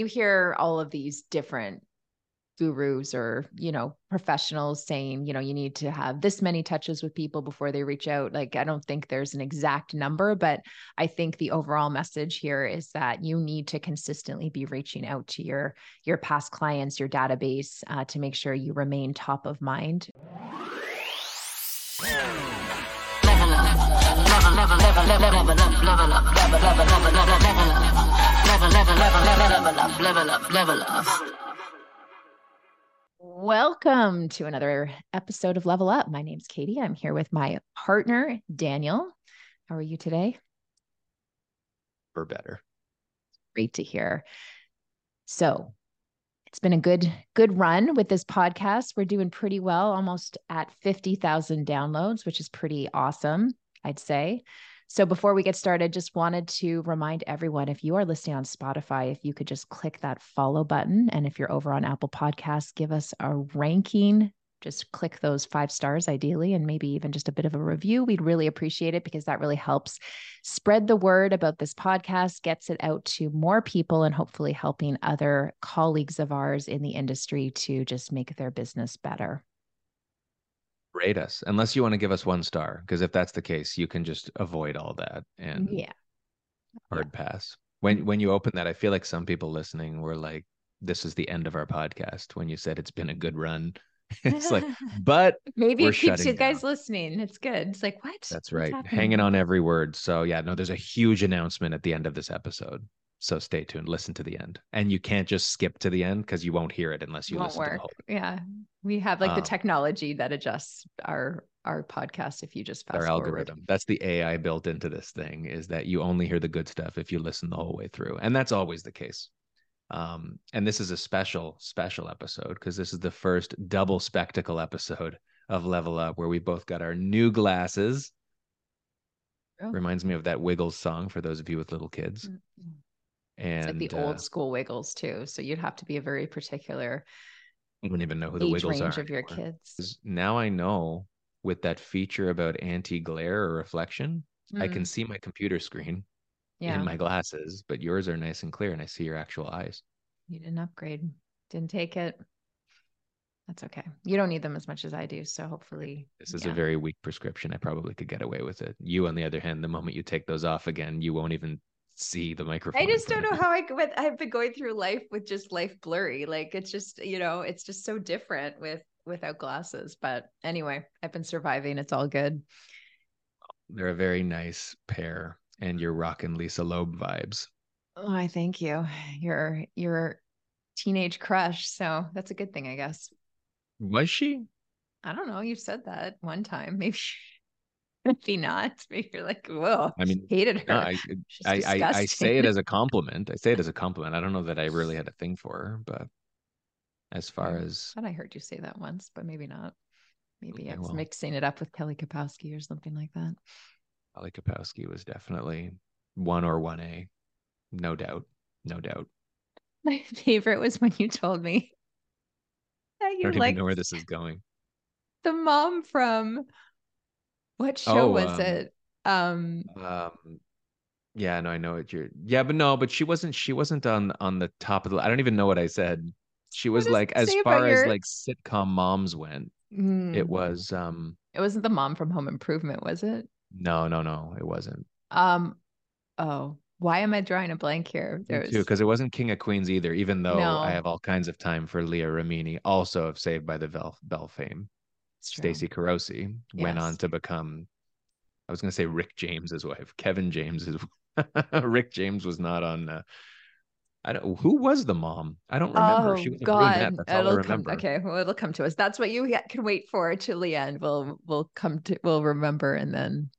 you hear all of these different gurus or you know professionals saying you know you need to have this many touches with people before they reach out. Like i don't think there's an exact number but i think the overall message here is that you need to consistently be reaching out to your your past clients your database uh, to make sure you remain top of mind Welcome to another episode of Level Up. My name's Katie. I'm here with my partner, Daniel. How are you today? We're better. Great to hear. So, it's been a good good run with this podcast. We're doing pretty well, almost at 50,000 downloads, which is pretty awesome, I'd say. So before we get started, just wanted to remind everyone if you are listening on Spotify, if you could just click that follow button. And if you're over on Apple Podcasts, give us a ranking. Just click those five stars, ideally, and maybe even just a bit of a review. We'd really appreciate it because that really helps spread the word about this podcast, gets it out to more people, and hopefully helping other colleagues of ours in the industry to just make their business better rate us unless you want to give us one star because if that's the case you can just avoid all that and yeah. Hard yeah. pass. When when you open that i feel like some people listening were like this is the end of our podcast when you said it's been a good run. It's like but maybe it keeps you guys down. listening. It's good. It's like what? That's right. hanging on every word. So yeah no there's a huge announcement at the end of this episode so stay tuned listen to the end. And you can't just skip to the end because you won't hear it unless you won't listen work. yeah. We have like um, the technology that adjusts our our podcast if you just fast our forward. algorithm. That's the ai built into this thing is that you only hear the good stuff if you listen the whole way through. And that's always the case. Um, and this is a special special episode because this is the first double spectacle episode of level up where we both got our new glasses. Oh. reminds me of that wiggles song for those of you with little kids. Mm-hmm. And it's like the uh, old school wiggles too so you'd have to be a very particular I don't even know who the Wiggles range are. of your kids. Now I know with that feature about anti glare or reflection, mm. I can mm. see my computer screen yeah. in my glasses, but yours are nice and clear and I see your actual eyes. You didn't upgrade, didn't take it. That's okay. You don't need them as much as I do. So hopefully, this is yeah. a very weak prescription. I probably could get away with it. You, on the other hand, the moment you take those off again, you won't even see the microphone. I just don't know how I with I've been going through life with just life blurry. Like it's just, you know, it's just so different with without glasses. But anyway, I've been surviving. It's all good. They're a very nice pair and you're rocking Lisa Loeb vibes. Oh, I thank you. You're you're teenage crush, so that's a good thing, I guess. Was she? I don't know. You said that one time. Maybe Maybe not. Maybe you're like, whoa. I mean, hated her. No, I, I, I, I, say it as a compliment. I say it as a compliment. I don't know that I really had a thing for her, but as far as I thought I heard you say that once, but maybe not. Maybe okay, I was well, mixing it up with Kelly Kapowski or something like that. Kelly Kapowski was definitely one or one A, no doubt, no doubt. My favorite was when you told me that you I don't even know where this is going. The mom from what show oh, was um, it? Um, um, yeah, no, I know it. You're, yeah, but no, but she wasn't. She wasn't on on the top of the. I don't even know what I said. She was like, as far as your... like sitcom moms went, mm. it was. um It wasn't the mom from Home Improvement, was it? No, no, no, it wasn't. Um, oh, why am I drawing a blank here? There was... too, because it wasn't King of Queens either. Even though no. I have all kinds of time for Leah Remini, also of Saved by the Bell, Bell fame. Stacey Carosi yes. went on to become I was going to say Rick James's wife, Kevin James's Rick James was not on uh, I don't who was the mom? I don't remember. Oh, she was God. it'll all I remember. Come, okay, well, it'll come to us. That's what you can wait for till the end. We'll we'll come to we'll remember and then.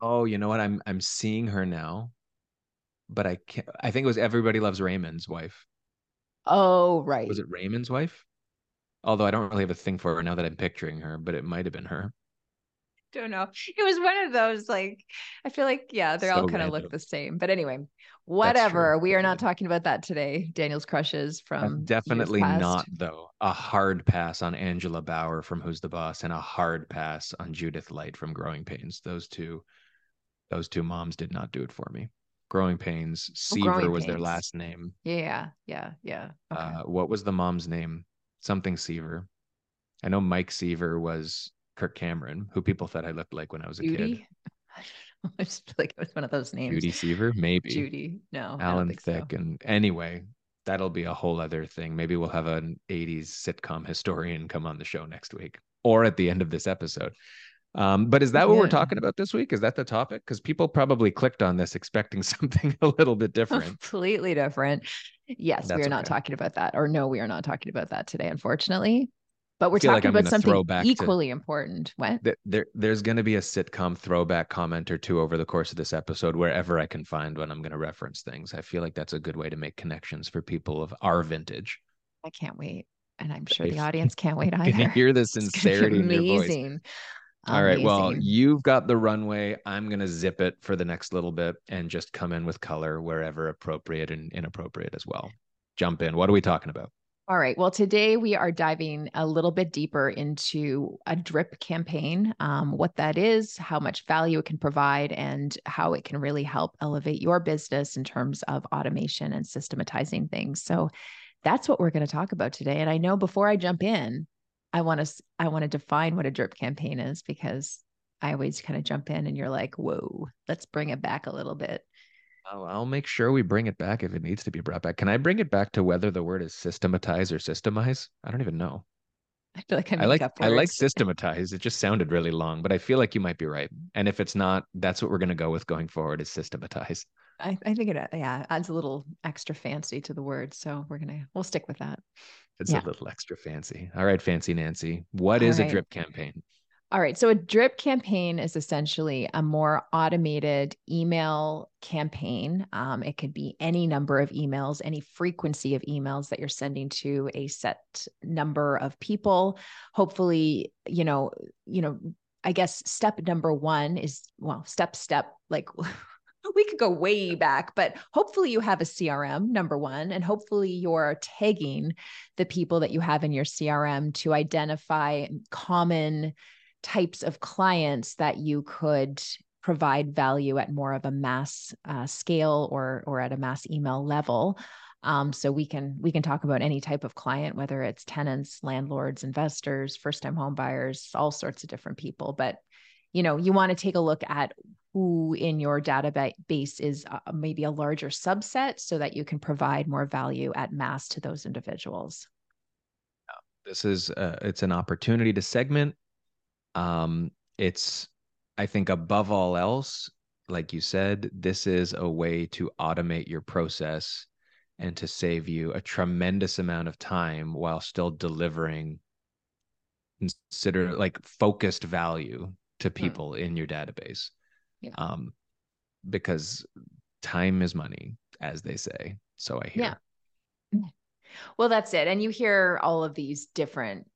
Oh, you know what? I'm I'm seeing her now, but I can't. I think it was Everybody Loves Raymond's wife. Oh, right. Was it Raymond's wife? Although I don't really have a thing for her now that I'm picturing her, but it might have been her. Don't know. It was one of those like I feel like yeah, they so all kind of look the same. But anyway, whatever. We are not talking about that today. Daniel's crushes from definitely not though. A hard pass on Angela Bower from Who's the Boss and a hard pass on Judith Light from Growing Pains. Those two those two moms did not do it for me. Growing Pains. Seaver oh, was pains. their last name. Yeah, yeah, yeah. Okay. Uh, what was the mom's name? Something Seaver. I know Mike Seaver was Kirk Cameron, who people thought I looked like when I was a kid. Judy? kid. I just feel like it was one of those names. Judy Seaver, maybe. Judy, no. Alan Thicke, so. and anyway, that'll be a whole other thing. Maybe we'll have an '80s sitcom historian come on the show next week, or at the end of this episode. Um, but is that what yeah. we're talking about this week? Is that the topic? Because people probably clicked on this expecting something a little bit different. Completely different. Yes, That's we are not talking about that. Or no, we are not talking about that today, unfortunately. But we're talking like about something equally to, important. What? There, there's going to be a sitcom throwback comment or two over the course of this episode, wherever I can find when I'm going to reference things. I feel like that's a good way to make connections for people of our vintage. I can't wait. And I'm sure the audience can't wait either. Can you hear the sincerity in your voice? All right. Well, you've got the runway. I'm going to zip it for the next little bit and just come in with color wherever appropriate and inappropriate as well. Jump in. What are we talking about? All right. Well, today we are diving a little bit deeper into a drip campaign, um, what that is, how much value it can provide, and how it can really help elevate your business in terms of automation and systematizing things. So that's what we're going to talk about today. And I know before I jump in, I want to I want to define what a drip campaign is because I always kind of jump in and you're like, whoa, let's bring it back a little bit. I'll, I'll make sure we bring it back if it needs to be brought back. Can I bring it back to whether the word is systematize or systemize? I don't even know. I feel like I, I like I like systematize. It just sounded really long, but I feel like you might be right. And if it's not, that's what we're going to go with going forward is systematize. I, I think it yeah adds a little extra fancy to the word, so we're gonna we'll stick with that. It's yeah. a little extra fancy. All right, fancy Nancy. What All is right. a drip campaign? All right. So a drip campaign is essentially a more automated email campaign. Um, it could be any number of emails, any frequency of emails that you're sending to a set number of people. Hopefully, you know, you know, I guess step number one is well, step step like we could go way back, but hopefully you have a CRM, number one, and hopefully you're tagging the people that you have in your CRM to identify common types of clients that you could provide value at more of a mass uh, scale or or at a mass email level. Um, so we can we can talk about any type of client, whether it's tenants, landlords, investors, first time home buyers, all sorts of different people. But you know, you want to take a look at who in your database is uh, maybe a larger subset so that you can provide more value at mass to those individuals. This is uh, it's an opportunity to segment. Um it's i think above all else like you said this is a way to automate your process and to save you a tremendous amount of time while still delivering consider like focused value to hmm. people mm. in your database yeah. Um, because time is money, as they say. So I hear. Yeah. Well, that's it. And you hear all of these different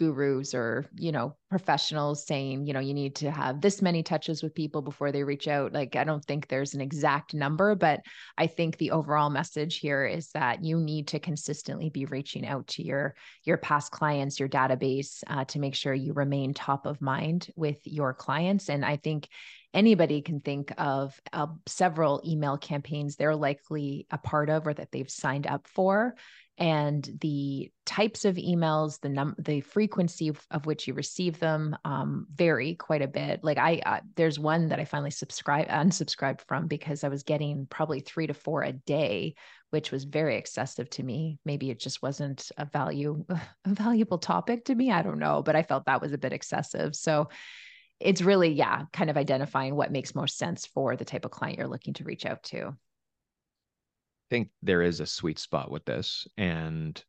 gurus or you know professionals saying you know you need to have this many touches with people before they reach out. Like i don't think there's an exact number but i think the overall message here is that you need to consistently be reaching out to your your past clients your database uh, to make sure you remain top of mind with your clients. And i think anybody can think of uh, several email campaigns they're likely a part of or that they've signed up for. And the types of emails the num the frequency of, of which you receive them um, vary quite a bit. Like i uh, there's one that i finally subscribe unsubscribed from because i was getting probably three to four a day which was very excessive to me. Maybe it just wasn't a value a valuable topic to me. I don't know but i felt that was a bit excessive. So it's really yeah kind of identifying what makes most sense for the type of client you're looking to reach out to I think there is a sweet spot with this and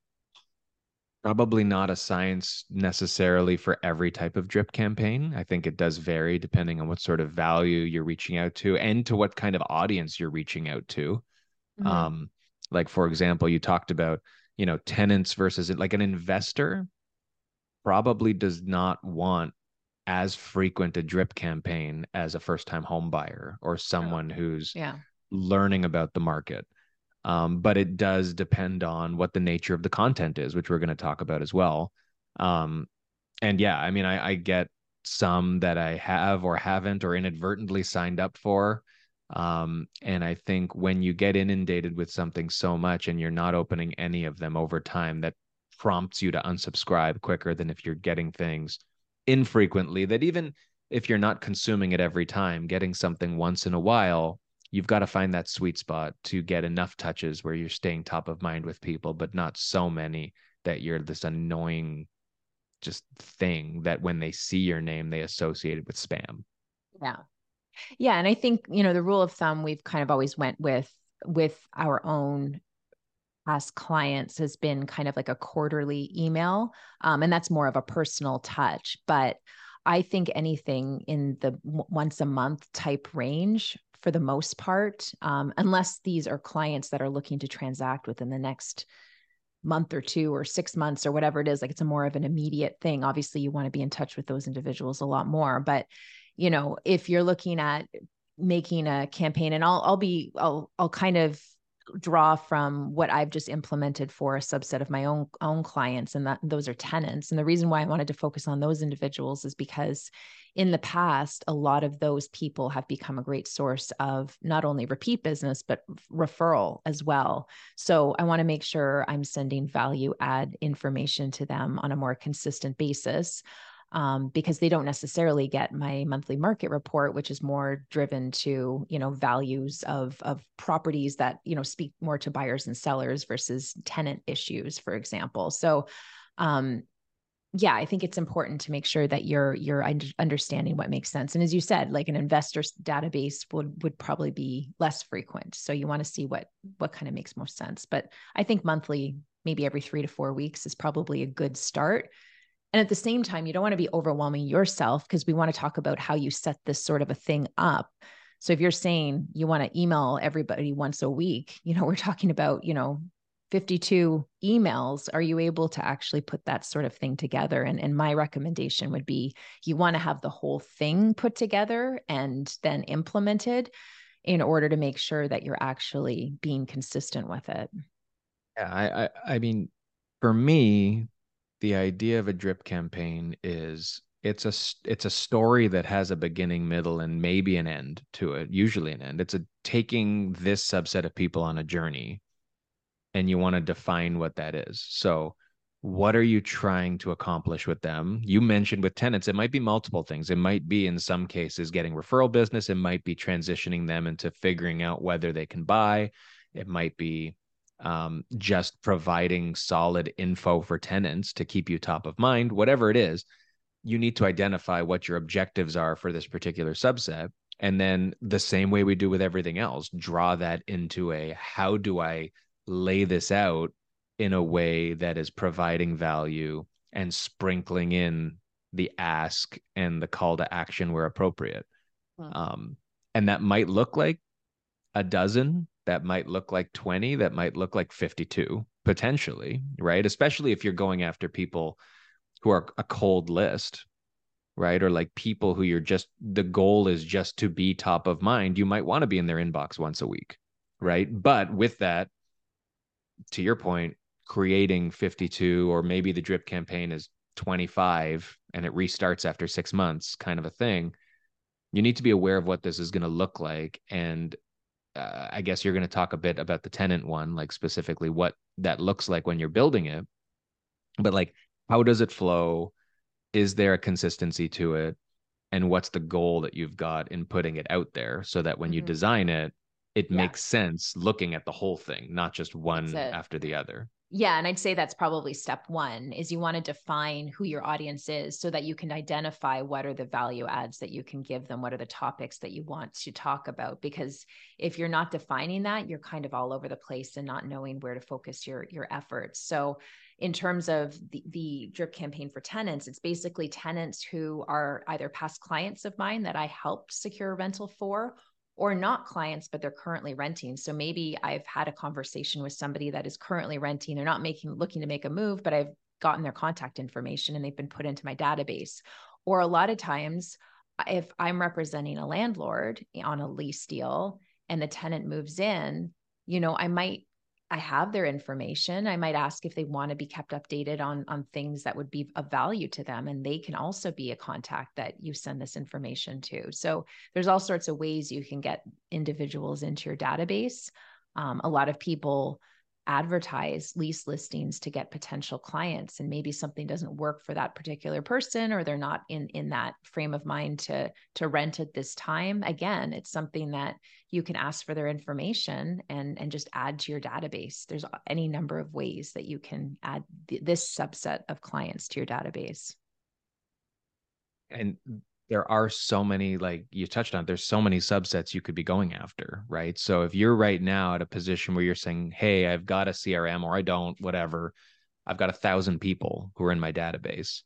probably not a science necessarily for every type of drip campaign. I think it does vary depending on what sort of value you're reaching out to and to what kind of audience you're reaching out to. Mm-hmm. Um, like for example, you talked about, you know, tenants versus like an investor probably does not want as frequent a drip campaign as a first time home buyer or someone oh, who's yeah. learning about the market. Um, but it does depend on what the nature of the content is, which we're going to talk about as well. Um, and yeah, I mean, I, I, get some that I have or haven't or inadvertently signed up for. Um, and I think when you get inundated with something so much and you're not opening any of them over time, that prompts you to unsubscribe quicker than if you're getting things infrequently. That even if you're not consuming it every time, getting something once in a while, you've got to find that sweet spot to get enough touches where you're staying top of mind with people, but not so many that you're this annoying just thing that when they see your name, they associate it with spam. Yeah. Yeah. And I think, you know, the rule of thumb we've kind of always went with with our own past clients has been kind of like a quarterly email. Um, and that's more of a personal touch. But I think anything in the once a month type range for the most part, um, unless these are clients that are looking to transact within the next month or two or six months or whatever it is, like it's a more of an immediate thing. Obviously, you want to be in touch with those individuals a lot more. But, you know, if you're looking at making a campaign and I'll I'll be I'll I'll kind of draw from what I've just implemented for a subset of my own own clients and that those are tenants. And the reason why I wanted to focus on those individuals is because in the past a lot of those people have become a great source of not only repeat business but referral as well. So I want to make sure I'm sending value add information to them on a more consistent basis um, because they don't necessarily get my monthly market report, which is more driven to you know values of of properties that you know speak more to buyers and sellers versus tenant issues, for example. So, um, yeah, I think it's important to make sure that you're you're understanding what makes sense. And as you said, like an investor's database would would probably be less frequent. So you want to see what what kind of makes most sense. But I think monthly, maybe every three to four weeks, is probably a good start and at the same time, you don't want to be overwhelming yourself because we want to talk about how you set this sort of a thing up. So if you're saying you want to email everybody once a week, you know, we're talking about, you know, 52 emails. Are you able to actually put that sort of thing together? And, and my recommendation would be you want to have the whole thing put together and then implemented in order to make sure that you're actually being consistent with it. Yeah, I, I, I mean, for me, the idea of a drip campaign is it's a it's a story that has a beginning middle and maybe an end to it usually an end. It's a taking this subset of people on a journey and you want to define what that is. So what are you trying to accomplish with them? You mentioned with tenants it might be multiple things. It might be in some cases getting referral business. It might be transitioning them into figuring out whether they can buy. It might be um, just providing solid info for tenants to keep you top of mind, whatever it is, you need to identify what your objectives are for this particular subset. And then the same way we do with everything else, draw that into a how do I lay this out in a way that is providing value and sprinkling in the ask and the call to action where appropriate. Hmm. Um, and that might look like a dozen that might look like 20 that might look like 52 potentially right? Especially if you're going after people who are a cold list right? Or like people who you're just the goal is just to be top of mind. You might want to be in their inbox once a week right? But with that to your point creating 52 or maybe the drip campaign is 25 and it restarts after 6 months kind of a thing you need to be aware of what this is going to look like and uh, I guess you're going to talk a bit about the tenant one, like specifically what that looks like when you're building it. But like, how does it flow? Is there a consistency to it? And what's the goal that you've got in putting it out there so that when mm-hmm. you design it, it yeah. makes sense looking at the whole thing, not just one after the other yeah and i'd say that's probably step one is you want to define who your audience is so that you can identify what are the value adds that you can give them what are the topics that you want to talk about because if you're not defining that you're kind of all over the place and not knowing where to focus your your efforts. So in terms of the, the drip campaign for tenants it's basically tenants who are either past clients of mine that i helped secure rental for or not clients, but they're currently renting. So maybe I've had a conversation with somebody that is currently renting. They're not making looking to make a move, but I've gotten their contact information and they've been put into my database. Or a lot of times, if I'm representing a landlord on a lease deal and the tenant moves in, you know, I might I have their information. I might ask if they want to be kept updated on on things that would be of value to them and they can also be a contact that you send this information to. So there's all sorts of ways you can get individuals into your database. Um, a lot of people advertise lease listings to get potential clients and maybe something doesn't work for that particular person or they're not in in that frame of mind to to rent at this time again it's something that you can ask for their information and and just add to your database. There's any number of ways that you can add th- this subset of clients to your database. And there are so many like you touched on there's so many subsets you could be going after right? So if you're right now at a position where you're saying hey i've got a crm or i don't whatever. I've got a thousand people who are in my database.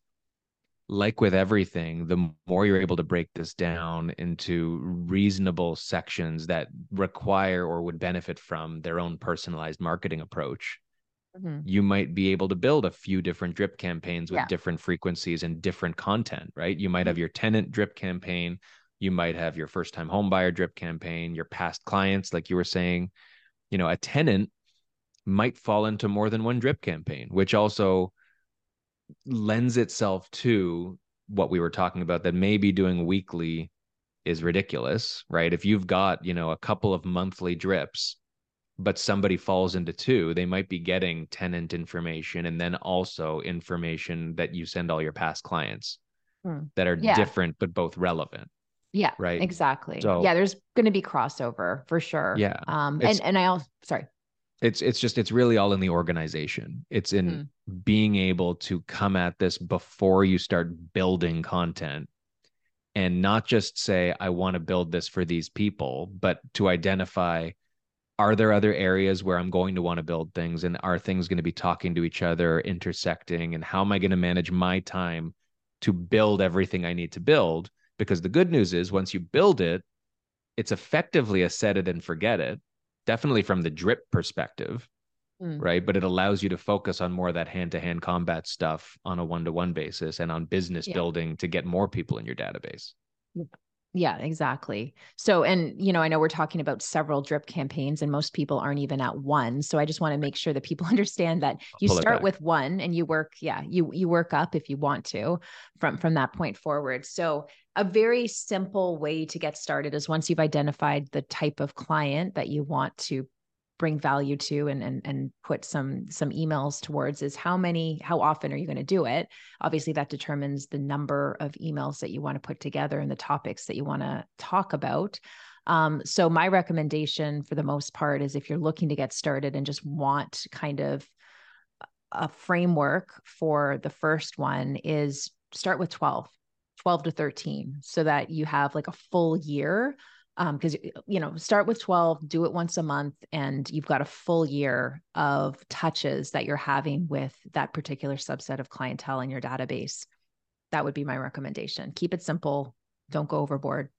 Like with everything the more you're able to break this down into reasonable sections that require or would benefit from their own personalized marketing approach mm-hmm. you might be able to build a few different drip campaigns with yeah. different frequencies and different content, right? You might mm-hmm. have your tenant drip campaign, you might have your first time home buyer drip campaign, your past clients, like you were saying. You know, a tenant might fall into more than one drip campaign, which also lends itself to what we were talking about that maybe doing weekly is ridiculous, right? If you've got, you know, a couple of monthly drips, but somebody falls into two, they might be getting tenant information and then also information that you send all your past clients hmm. that are yeah. different but both relevant. Yeah. Right. Exactly. So, yeah, there's going to be crossover for sure. Yeah. Um and and I also sorry. It's it's just it's really all in the organization. It's in hmm. being able to come at this before you start building content and not just say I want to build this for these people, but to identify are there other areas where I'm going to want to build things and are things going to be talking to each other, intersecting, and how am I going to manage my time to build everything I need to build? Because the good news is once you build it, it's effectively a set it and forget it, definitely from the drip perspective, mm. right? But it allows you to focus on more of that hand to hand combat stuff on a one to one basis and on business yeah. building to get more people in your database. Yeah, exactly. So, and you know, I know we're talking about several drip campaigns and most people aren't even at one. So I just want to make sure that people understand that you start with one and you work, yeah, you you work up if you want to from from that point forward. So a very simple way to get started is once you've identified the type of client that you want to bring value to and and and put some some emails towards is how many how often are you going to do it? Obviously that determines the number of emails that you want to put together and the topics that you want to talk about. Um, so my recommendation for the most part is if you're looking to get started and just want kind of a framework for the first one is start with 12 12 to 13 so that you have like a full year because um, you know start with 12 do it once a month and you've got a full year of touches that you're having with that particular subset of clientele in your database. That would be my recommendation. Keep it simple. Don't go overboard.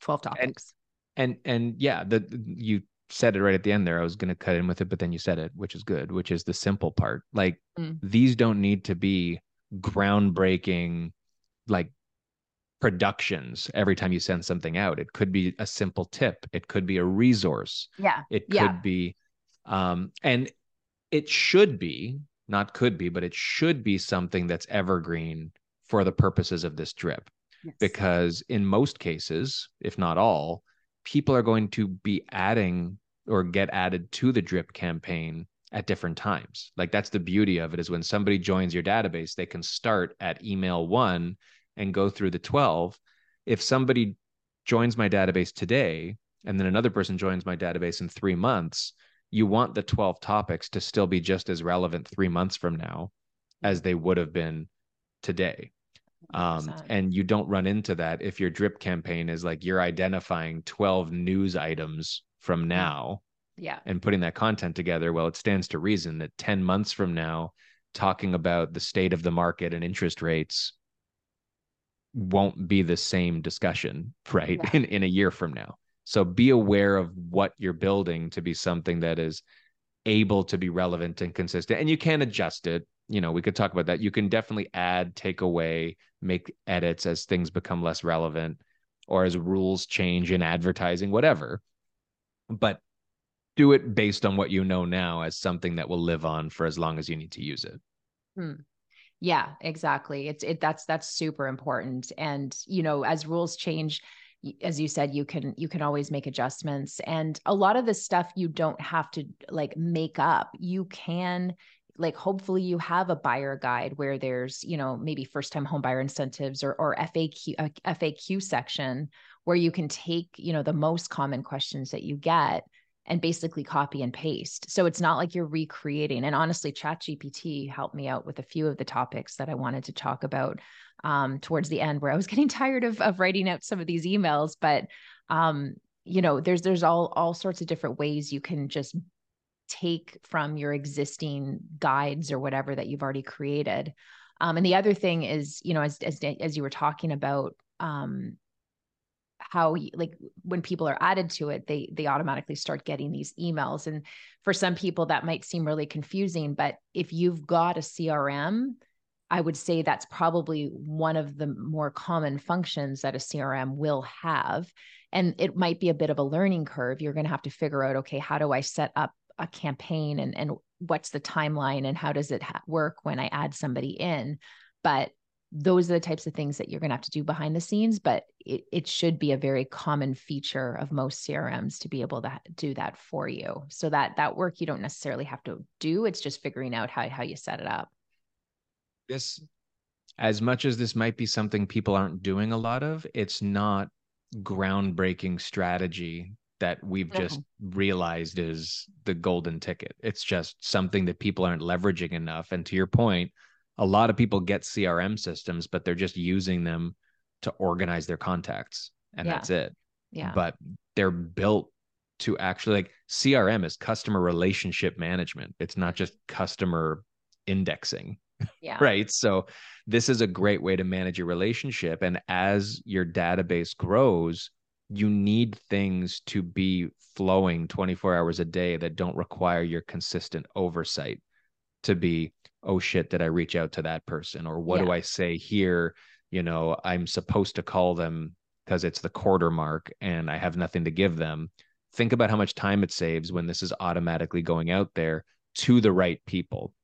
12 topics. and and, and yeah the you said it right at the end there. I was going to cut in with it but then you said it which is good which is the simple part. Like mm. these don't need to be groundbreaking like productions every time you send something out. It could be a simple tip. It could be a resource. Yeah. It could yeah. be, um, and it should be, not could be, but it should be something that's evergreen for the purposes of this drip. Yes. Because in most cases, if not all, people are going to be adding or get added to the drip campaign at different times. Like that's the beauty of it is when somebody joins your database, they can start at email one and go through the 12 if somebody joins my database today and then another person joins my database in 3 months you want the 12 topics to still be just as relevant 3 months from now as they would have been today. Um, and you don't run into that if your drip campaign is like you're identifying 12 news items from now yeah. and putting that content together. Well it stands to reason that 10 months from now talking about the state of the market and interest rates won't be the same discussion, right? Yeah. In in a year from now. So be aware of what you're building to be something that is able to be relevant and consistent. And you can adjust it. You know, we could talk about that. You can definitely add, take away, make edits as things become less relevant or as rules change in advertising, whatever. But do it based on what you know now as something that will live on for as long as you need to use it. Hmm. Yeah, exactly. It's it that's that's super important. And you know, as rules change, as you said you can you can always make adjustments and a lot of this stuff you don't have to like make up you can like hopefully you have a buyer guide where there's you know maybe first time home buyer incentives or or FAQ a FAQ uh, section where you can take you know the most common questions that you get and basically copy and paste. So it's not like you're recreating. And honestly, ChatGPT helped me out with a few of the topics that I wanted to talk about um, towards the end, where I was getting tired of of writing out some of these emails. But um, you know, there's there's all all sorts of different ways you can just take from your existing guides or whatever that you've already created. Um, and the other thing is, you know, as as as you were talking about um, how like when people are added to it they they automatically start getting these emails. And for some people that might seem really confusing but if you've got a crm i would say that's probably one of the more common functions that a crm will have. And it might be a bit of a learning curve. You're going to have to figure out okay how do i set up a campaign and and what's the timeline and how does it ha- work when i add somebody in? But those are the types of things that you're going to have to do behind the scenes but it, it should be a very common feature of most crms to be able to do that for you. So that that work you don't necessarily have to do it's just figuring out how, how you set it up. This as much as this might be something people aren't doing a lot of it's not groundbreaking strategy that we've just realized is the golden ticket. It's just something that people aren't leveraging enough and to your point a lot of people get CRM systems, but they're just using them to organize their contacts and yeah. that's it. Yeah. But they're built to actually like CRM is customer relationship management. It's not just customer indexing. Yeah. right. So this is a great way to manage your relationship. And as your database grows, you need things to be flowing 24 hours a day that don't require your consistent oversight to be oh shit did i reach out to that person? Or what yeah. do i say here? You know i'm supposed to call them because it's the quarter mark and i have nothing to give them. Think about how much time it saves when this is automatically going out there to the right people.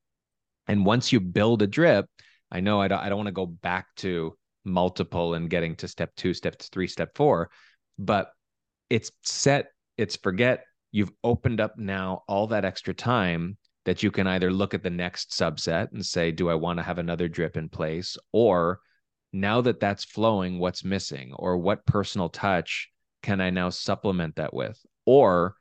And once you build a drip i know i don't, I don't want to go back to multiple and getting to step two step three step four but it's set it's forget. You've opened up now all that extra time that you can either look at the next subset and say, do I want to have another drip in place? Or now that that's flowing, what's missing? Or what personal touch can I now supplement that with? Or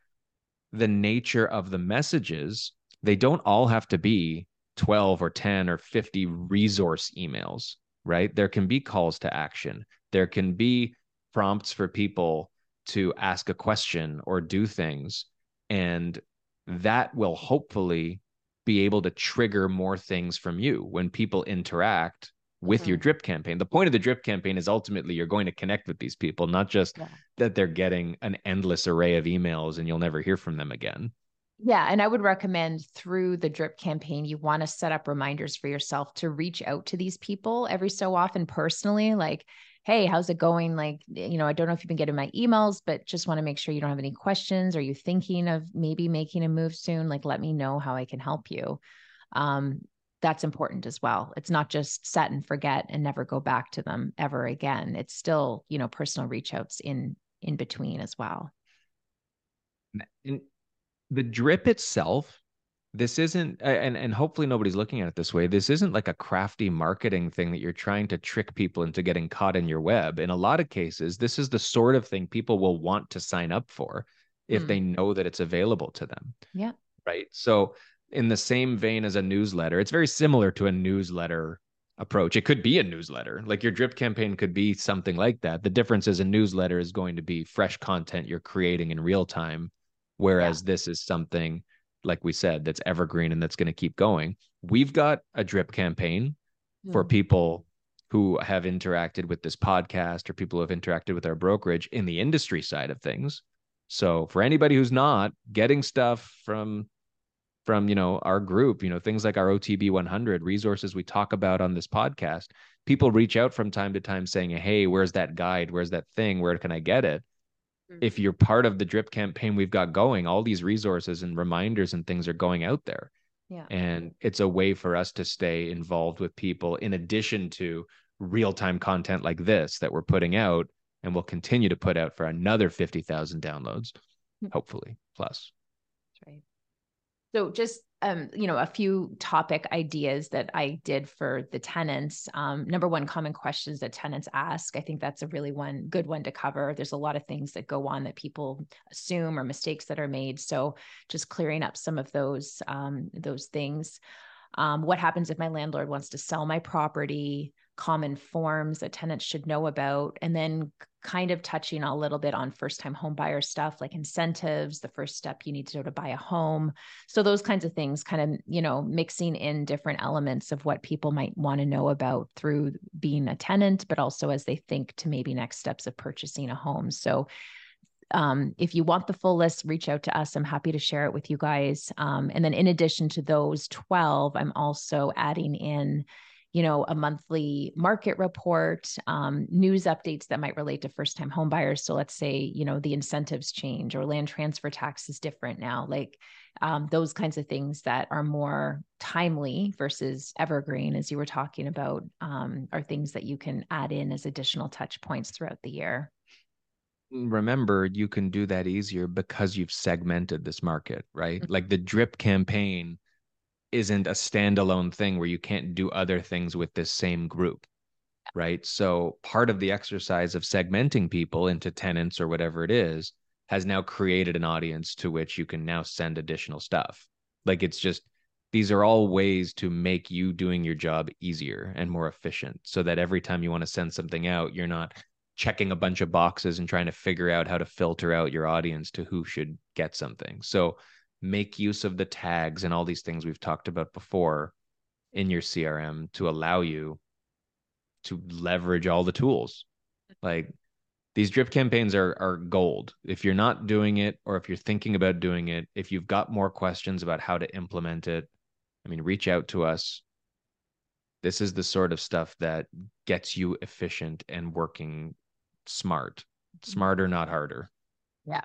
the nature of the messages, they don't all have to be 12 or 10 or 50 resource emails, right? There can be calls to action. There can be prompts for people to ask a question or do things. And that will hopefully be able to trigger more things from you when people interact with mm-hmm. your drip campaign. The point of the drip campaign is ultimately you're going to connect with these people, not just yeah. that they're getting an endless array of emails and you'll never hear from them again. Yeah. And I would recommend through the drip campaign, you want to set up reminders for yourself to reach out to these people every so often personally. Like, hey, how's it going? Like, you know, I don't know if you've been getting my emails, but just want to make sure you don't have any questions. Are you thinking of maybe making a move soon? Like, let me know how I can help you. Um, that's important as well. It's not just set and forget and never go back to them ever again. It's still, you know, personal reach outs in in between as well. And the drip itself this isn't and and hopefully nobody's looking at it this way this isn't like a crafty marketing thing that you're trying to trick people into getting caught in your web. In a lot of cases this is the sort of thing people will want to sign up for if mm. they know that it's available to them yeah. right? So in the same vein as a newsletter it's very similar to a newsletter approach. It could be a newsletter like your drip campaign could be something like that. The difference is a newsletter is going to be fresh content you're creating in real time whereas yeah. this is something like we said, that's evergreen and that's going to keep going. We've got a drip campaign mm. for hmm. people who have interacted with this podcast or people who have interacted with our brokerage in the industry side of things. So for anybody who's not getting stuff from from you know our group, you know things like our OTB 100 resources we talk about on this podcast, people reach out from time to time saying, "Hey, where's that guide? Where's that thing? Where can I get it?" Mm-hmm. if you're part of the drip campaign we've got going, all these resources and reminders and things are going out there. Yeah. And it's a way for us to stay involved with people in addition to real-time content like this that we're putting out and we'll continue to put out for another 50,000 downloads, hmm. hopefully, plus. That's right. So just um, you know, a few topic ideas that I did for the tenants. Um, number one, common questions that tenants ask. I think that's a really one good one to cover. There's a lot of things that go on that people assume or mistakes that are made. So just clearing up some of those um, those things. Um, what happens if my landlord wants to sell my property? Common forms that tenants should know about, and then kind of touching a little bit on first time home buyer stuff like incentives, the first step you need to do to buy a home. So those kinds of things kind of, you know, mixing in different elements of what people might want to know about through being a tenant, but also as they think to maybe next steps of purchasing a home. So um, if you want the full list, reach out to us. I'm happy to share it with you guys. Um, and then in addition to those 12, I'm also adding in you know, a monthly market report, um, news updates that might relate to first time home buyers. So let's say, you know, the incentives change or land transfer tax is different now, like um, those kinds of things that are more timely versus evergreen, as you were talking about, um, are things that you can add in as additional touch points throughout the year remember you can do that easier because you've segmented this market right mm-hmm. like the drip campaign isn't a standalone thing where you can't do other things with this same group right? So part of the exercise of segmenting people into tenants or whatever it is has now created an audience to which you can now send additional stuff. Like it's just these are all ways to make you doing your job easier and more efficient so that every time you want to send something out you're not checking a bunch of boxes and trying to figure out how to filter out your audience to who should get something. So make use of the tags and all these things we've talked about before in your CRM to allow you to leverage all the tools. Like these drip campaigns are are gold. If you're not doing it or if you're thinking about doing it, if you've got more questions about how to implement it, I mean reach out to us. This is the sort of stuff that gets you efficient and working smart. Smarter, not harder. Yeah.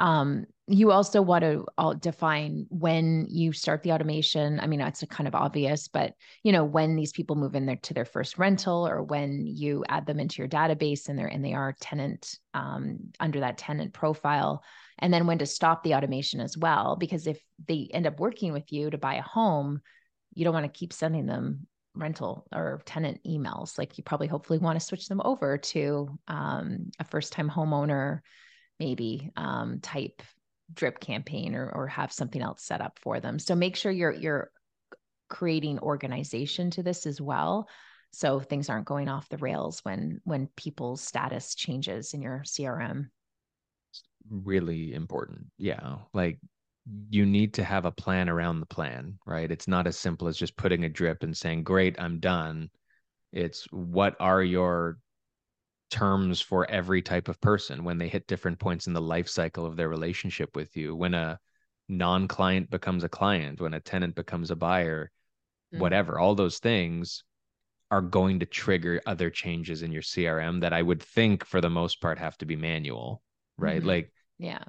Um, you also want to uh, define when you start the automation. I mean, that's kind of obvious, but you know, when these people move in there to their first rental or when you add them into your database and they're and they are tenant um, under that tenant profile, and then when to stop the automation as well. Because if they end up working with you to buy a home, you don't want to keep sending them rental or tenant emails. Like you probably hopefully want to switch them over to um, a first time homeowner maybe um, type drip campaign or, or have something else set up for them. So make sure you're you're creating organization to this as well. So things aren't going off the rails when when people's status changes in your CRM. Really important. Yeah. Like you need to have a plan around the plan, right? It's not as simple as just putting a drip and saying, Great, I'm done. It's what are your terms for every type of person when they hit different points in the life cycle of their relationship with you when a non-client becomes a client when a tenant becomes a buyer mm-hmm. whatever all those things are going to trigger other changes in your crm that i would think for the most part have to be manual right mm-hmm. like yeah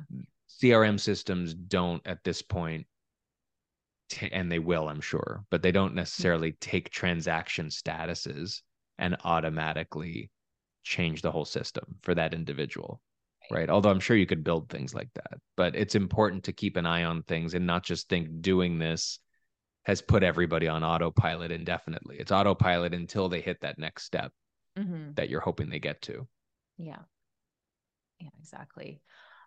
crm systems don't at this point t- and they will i'm sure but they don't mm-hmm. necessarily mm-hmm. take transaction statuses and automatically change the whole system for that individual right. although i'm sure you could build things like that but it's important to keep an eye on things and not just think doing this has put everybody on autopilot indefinitely. It's autopilot until they hit that next step mm-hmm. that you're hoping they get to. Yeah. Yeah exactly.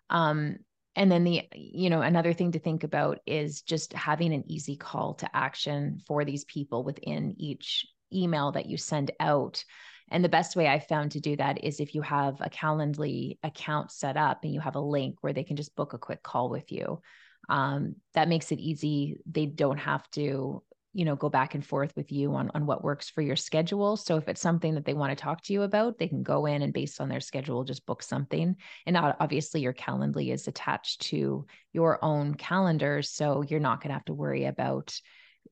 Um and then the you know another thing to think about is just having an easy call to action for these people within each email that you send out and the best way I found to do that is if you have a Calendly account set up and you have a link where they can just book a quick call with you. Um, that makes it easy. They don't have to, you know, go back and forth with you on, on what works for your schedule. So if it's something that they want to talk to you about, they can go in and based on their schedule, just book something. And obviously your Calendly is attached to your own calendar. So you're not going to have to worry about,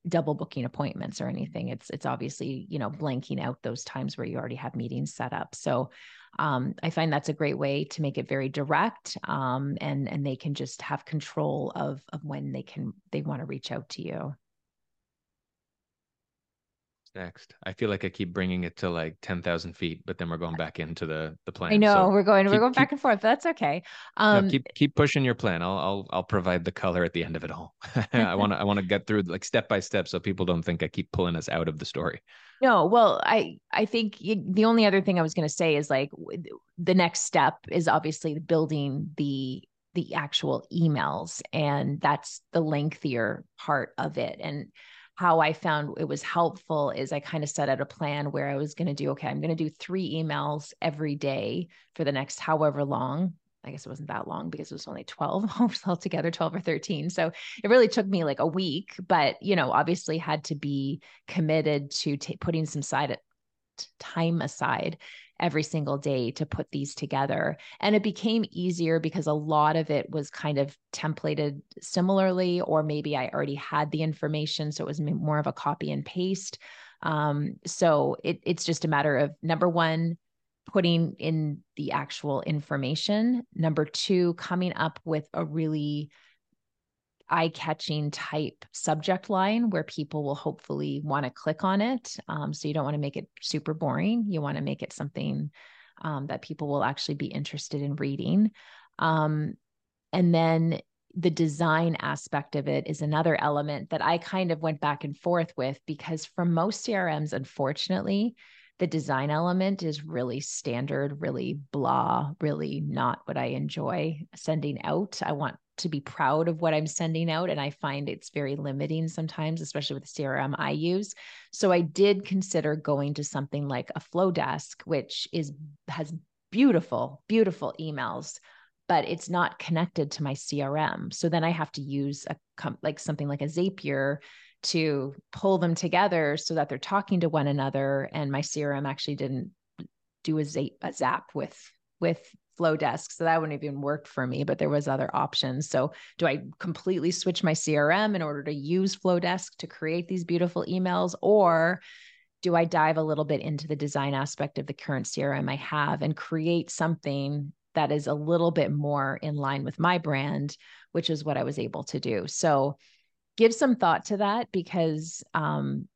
double booking appointments or anything. It's it's obviously, you know, blanking out those times where you already have meetings set up. So um, I find that's a great way to make it very direct, um, and and they can just have control of of when they can they want to reach out to you next? I feel like I keep bringing it to like 10,000 feet, but then we're going back into the, the plan. I know so we're going, keep, we're going back and forth. That's okay. Um, no, keep, keep pushing your plan. I'll, I'll, I'll provide the color at the end of it all. I want to, I want to get through like step by step. So people don't think I keep pulling us out of the story. No, well, I, I think the only other thing I was going to say is like the next step is obviously building the, the actual emails and that's the lengthier part of it. And, how I found it was helpful is I kind of set out a plan where I was going to do, okay, I'm going to do three emails every day for the next however long. I guess it wasn't that long because it was only 12 altogether, 12 or 13. So it really took me like a week, but you know, obviously had to be committed to t- putting some side time aside every single day to put these together. And it became easier because a lot of it was kind of templated similarly, or maybe I already had the information. So it was more of a copy and paste. Um, so it, it's just a matter of number one, putting in the actual information. Number two, coming up with a really eye catching type subject line where people will hopefully want to click on it. Um, so you don't want to make it super boring. You want to make it something um, that people will actually be interested in reading. Um, and then the design aspect of it is another element that I kind of went back and forth with because for most CRMs, unfortunately, the design element is really standard, really blah, really not what I enjoy sending out. I want to be proud of what I'm sending out. And I find it's very limiting sometimes, especially with the CRM I use. So I did consider going to something like a Flodesk, which is has beautiful, beautiful emails, but it's not connected to my CRM. So then I have to use a like something like a Zapier to pull them together so that they're talking to one another. And my CRM actually didn't do a, zap, a zap with with Flodesk. So that wouldn't even work for me, but there was other options. So do I completely switch my CRM in order to use Flodesk to create these beautiful emails? Or do I dive a little bit into the design aspect of the current CRM I have and create something that is a little bit more in line with my brand, which is what I was able to do. So give some thought to that because um,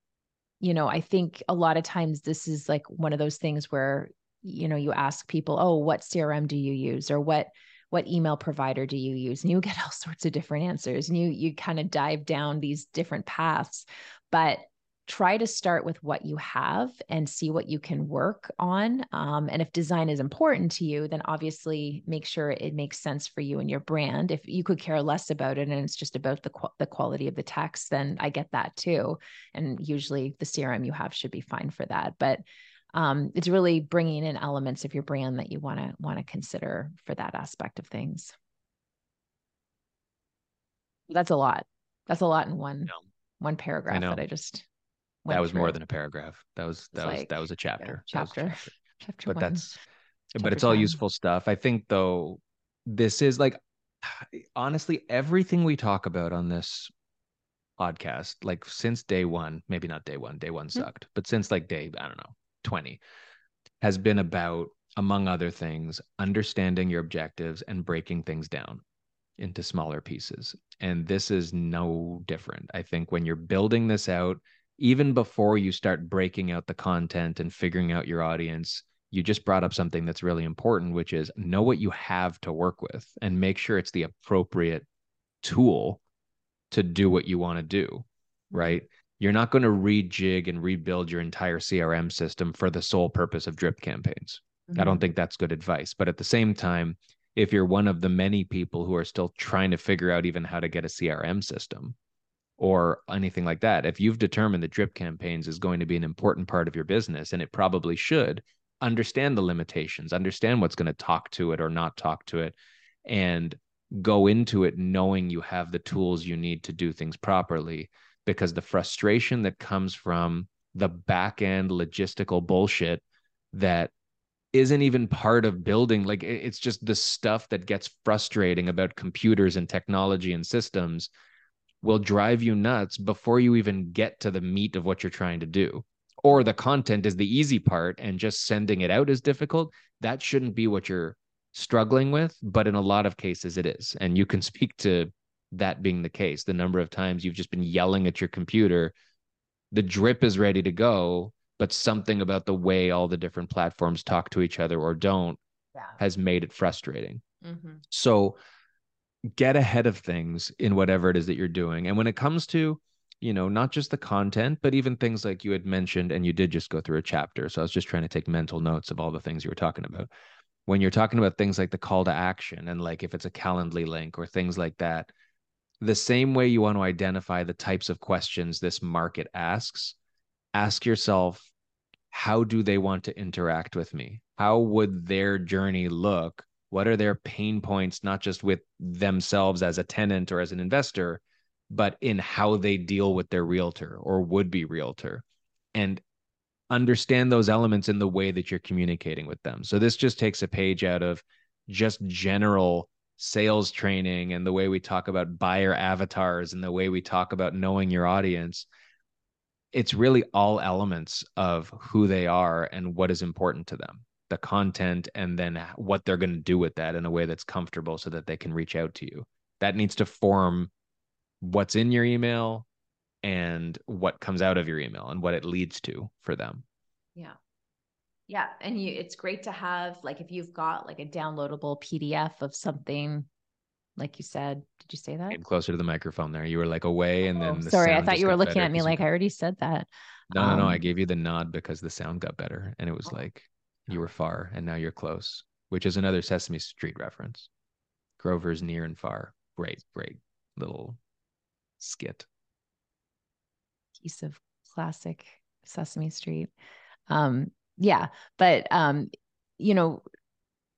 you know, I think a lot of times this is like one of those things where you know you ask people oh what crm do you use? or what what email provider do you use? And you get all sorts of different answers and you you kind of dive down these different paths. But try to start with what you have and see what you can work on um, and if design is important to you then obviously make sure it makes sense for you and your brand. If you could care less about it and it's just about the, qu- the quality of the text then i get that too. And usually the crm you have should be fine for that. But um, it's really bringing in elements of your brand that you want to want to consider for that aspect of things. That's a lot. That's a lot in one one paragraph that I just. that was through. more than a paragraph. That was that was like, that was a chapter. Yeah, chapter. chapter. chapter. But one. that's. Chapter but it's 10. all useful stuff. I think though, this is like, honestly, everything we talk about on this podcast, like since day one, maybe not day one, day one mm-hmm. sucked, mm-hmm. but since like day, I don't know, 20 has been about, among other things, understanding your objectives and breaking things down into smaller pieces. And this is no different. I think when you're building this out, even before you start breaking out the content and figuring out your audience, you just brought up something that's really important, which is know what you have to work with and make sure it's the appropriate tool to do what you want to do. Right you're not going to rejig and rebuild your entire CRM system for the sole purpose of drip campaigns. Mm-hmm. I don't mm-hmm. think that's good advice. But at the same time, if you're one of the many people who are still trying to figure out even how to get a CRM system or anything like that, if you've determined that drip campaigns is going to be an important part of your business and it probably should, understand the limitations, understand what's going to talk to it or not talk to it, and go into it knowing you have the tools you need to do things properly because the frustration that comes from the back end logistical bullshit that isn't even part of building like it's just the stuff that gets frustrating about computers and technology and systems will drive you nuts before you even get to the meat of what you're trying to do or the content is the easy part and just sending it out is difficult, that shouldn't be what you're struggling with. But in a lot of cases, it is. And you can speak to that being the case. The number of times you've just been yelling at your computer, the drip is ready to go, but something about the way all the different platforms talk to each other or don't yeah. has made it frustrating. Mm-hmm. So get ahead of things in whatever it is that you're doing. And when it comes to, you know, not just the content, but even things like you had mentioned, and you did just go through a chapter. So I was just trying to take mental notes of all the things you were talking about. When you're talking about things like the call to action and like if it's a Calendly link or things like that, the same way you want to identify the types of questions this market asks, ask yourself, how do they want to interact with me? How would their journey look? What are their pain points, not just with themselves as a tenant or as an investor, but in how they deal with their realtor or would be realtor? And understand those elements in the way that you're communicating with them. So this just takes a page out of just general sales training and the way we talk about buyer avatars and the way we talk about knowing your audience it's really all elements of who they are and what is important to them the content and then what they're going to do with that in a way that's comfortable so that they can reach out to you. That needs to form what's in your email and what comes out of your email and what it leads to for them. Yeah yeah, and you it's great to have like if you've got like a downloadable PDF of something like you said. Did you say that? Came closer to the microphone there. You were like away and oh, then the sorry, I thought you were looking at me like I already said that. No, um, no, no. I um, gave you the nod because the sound got better and it was oh. like you were far and now you're close, which is another Sesame Street reference. Grover's near and far. Great, great little skit. Piece of classic Sesame Street. Um, yeah but um you know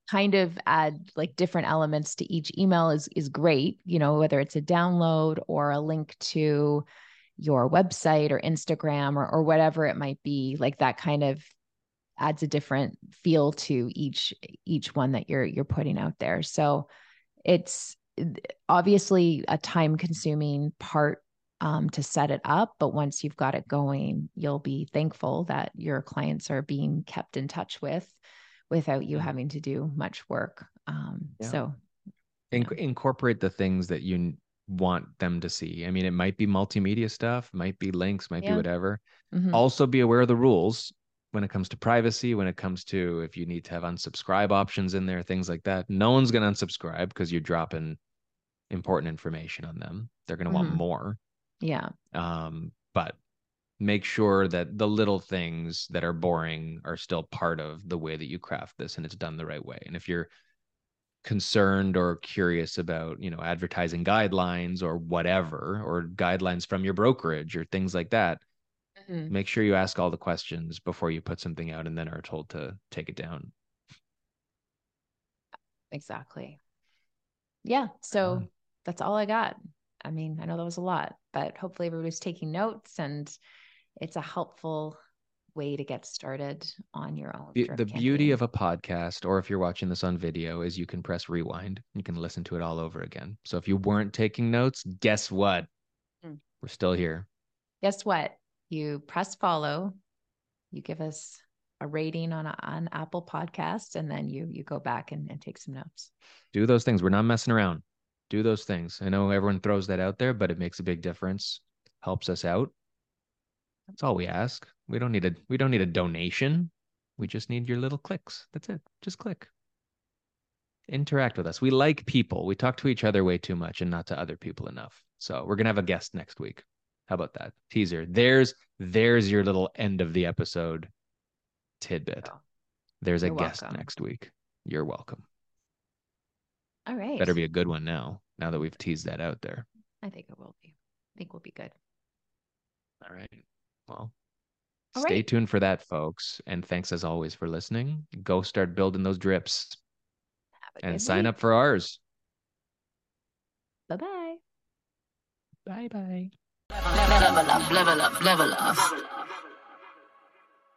kind of add like different elements to each email is is great you know whether it's a download or a link to your website or instagram or, or whatever it might be like that kind of adds a different feel to each each one that you're you're putting out there. So it's obviously a time consuming part um, to set it up. But once you've got it going, you'll be thankful that your clients are being kept in touch with without you having to do much work. Um, yeah. So In- incorporate the things that you want them to see. I mean, it might be multimedia stuff, might be links, might yeah. be whatever. Mm-hmm. Also, be aware of the rules when it comes to privacy, when it comes to if you need to have unsubscribe options in there, things like that. No one's going to unsubscribe because you're dropping important information on them. They're going to mm-hmm. want more. Yeah. Um, but make sure that the little things that are boring are still part of the way that you craft this and it's done the right way. And if you're concerned or curious about, you know, advertising guidelines or whatever, or guidelines from your brokerage or things like that, mm-hmm. make sure you ask all the questions before you put something out and then are told to take it down. Exactly. Yeah. So um, that's all I got. I mean, I know that was a lot, but hopefully everybody's taking notes and it's a helpful way to get started on your own. The, the beauty of a podcast, or if you're watching this on video, is you can press rewind. You can listen to it all over again. So if you weren't taking notes, guess what? Mm. We're still here. Guess what? You press follow, you give us a rating on on Apple Podcasts, and then you you go back and, and take some notes. Do those things. We're not messing around do those things. I know everyone throws that out there, but it makes a big difference. Helps us out. That's all we ask. We don't need a we don't need a donation. We just need your little clicks. That's it. Just click. Interact with us. We like people. We talk to each other way too much and not to other people enough. So we're gonna have a guest next week. How about that? Teaser. There's there's your little end of the episode tidbit. Oh. There's You're a guest welcome. next week. You're welcome. All right. Better be a good one now, now that we've teased that out there. I think it will be. I think we'll be good. All right. Well, All stay right. tuned for that, folks. And thanks as always for listening. Go start building those drips and sign up for ours. Bye bye. Bye bye. Level up, level up, level up.